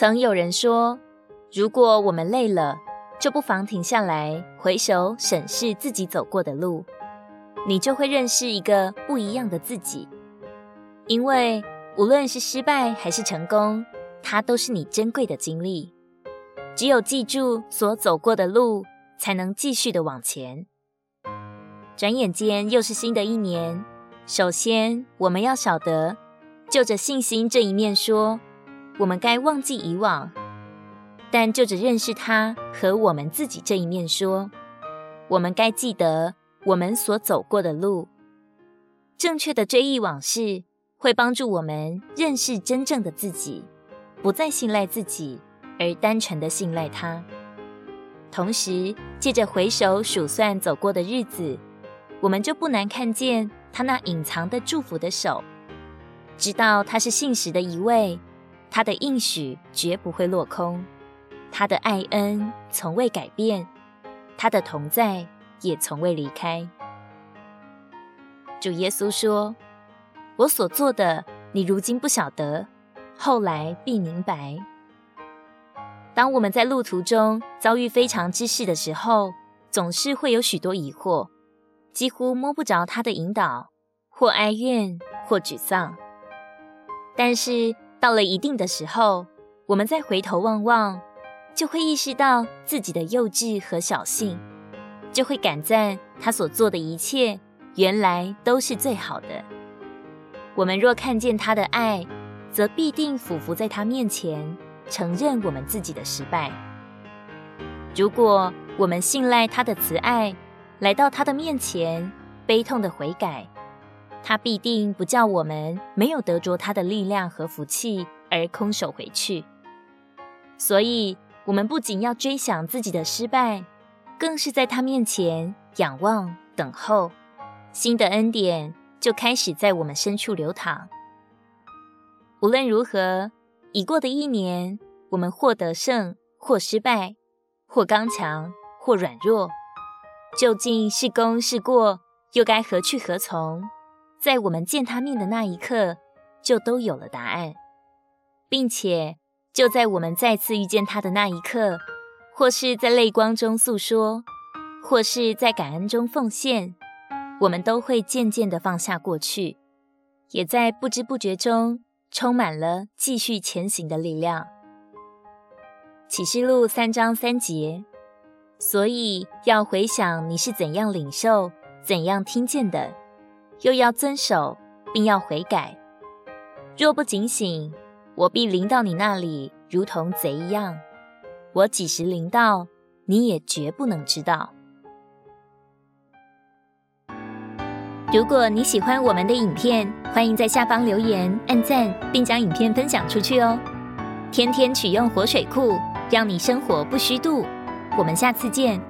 曾有人说，如果我们累了，就不妨停下来，回首审视自己走过的路，你就会认识一个不一样的自己。因为无论是失败还是成功，它都是你珍贵的经历。只有记住所走过的路，才能继续的往前。转眼间又是新的一年。首先，我们要晓得，就着信心这一面说，我们该忘记以往；但就着认识他和我们自己这一面说，我们该记得我们所走过的路。正确的追忆往事，会帮助我们认识真正的自己，不再信赖自己，而单纯的信赖他。同时，借着回首数算走过的日子，我们就不难看见他那隐藏的祝福的手，知道他是信实的一位，他的应许绝不会落空，他的爱恩从未改变，他的同在也从未离开。主耶稣说：“我所做的，你如今不晓得，后来必明白。”当我们在路途中遭遇非常之事的时候，总是会有许多疑惑，几乎摸不着他的引导，或哀怨，或沮丧。但是到了一定的时候，我们再回头望望，就会意识到自己的幼稚和小性，就会感赞他所做的一切原来都是最好的。我们若看见他的爱，则必定俯伏在他面前。承认我们自己的失败。如果我们信赖他的慈爱，来到他的面前，悲痛的悔改，他必定不叫我们没有得着他的力量和福气而空手回去。所以，我们不仅要追想自己的失败，更是在他面前仰望、等候，新的恩典就开始在我们深处流淌。无论如何。已过的一年，我们或得胜，或失败，或刚强，或软弱，究竟是功是过，又该何去何从？在我们见他面的那一刻，就都有了答案，并且就在我们再次遇见他的那一刻，或是在泪光中诉说，或是在感恩中奉献，我们都会渐渐的放下过去，也在不知不觉中。充满了继续前行的力量。启示录三章三节，所以要回想你是怎样领受、怎样听见的，又要遵守，并要悔改。若不警醒，我必临到你那里，如同贼一样。我几时临到，你也绝不能知道。如果你喜欢我们的影片，欢迎在下方留言、按赞，并将影片分享出去哦！天天取用活水库，让你生活不虚度。我们下次见。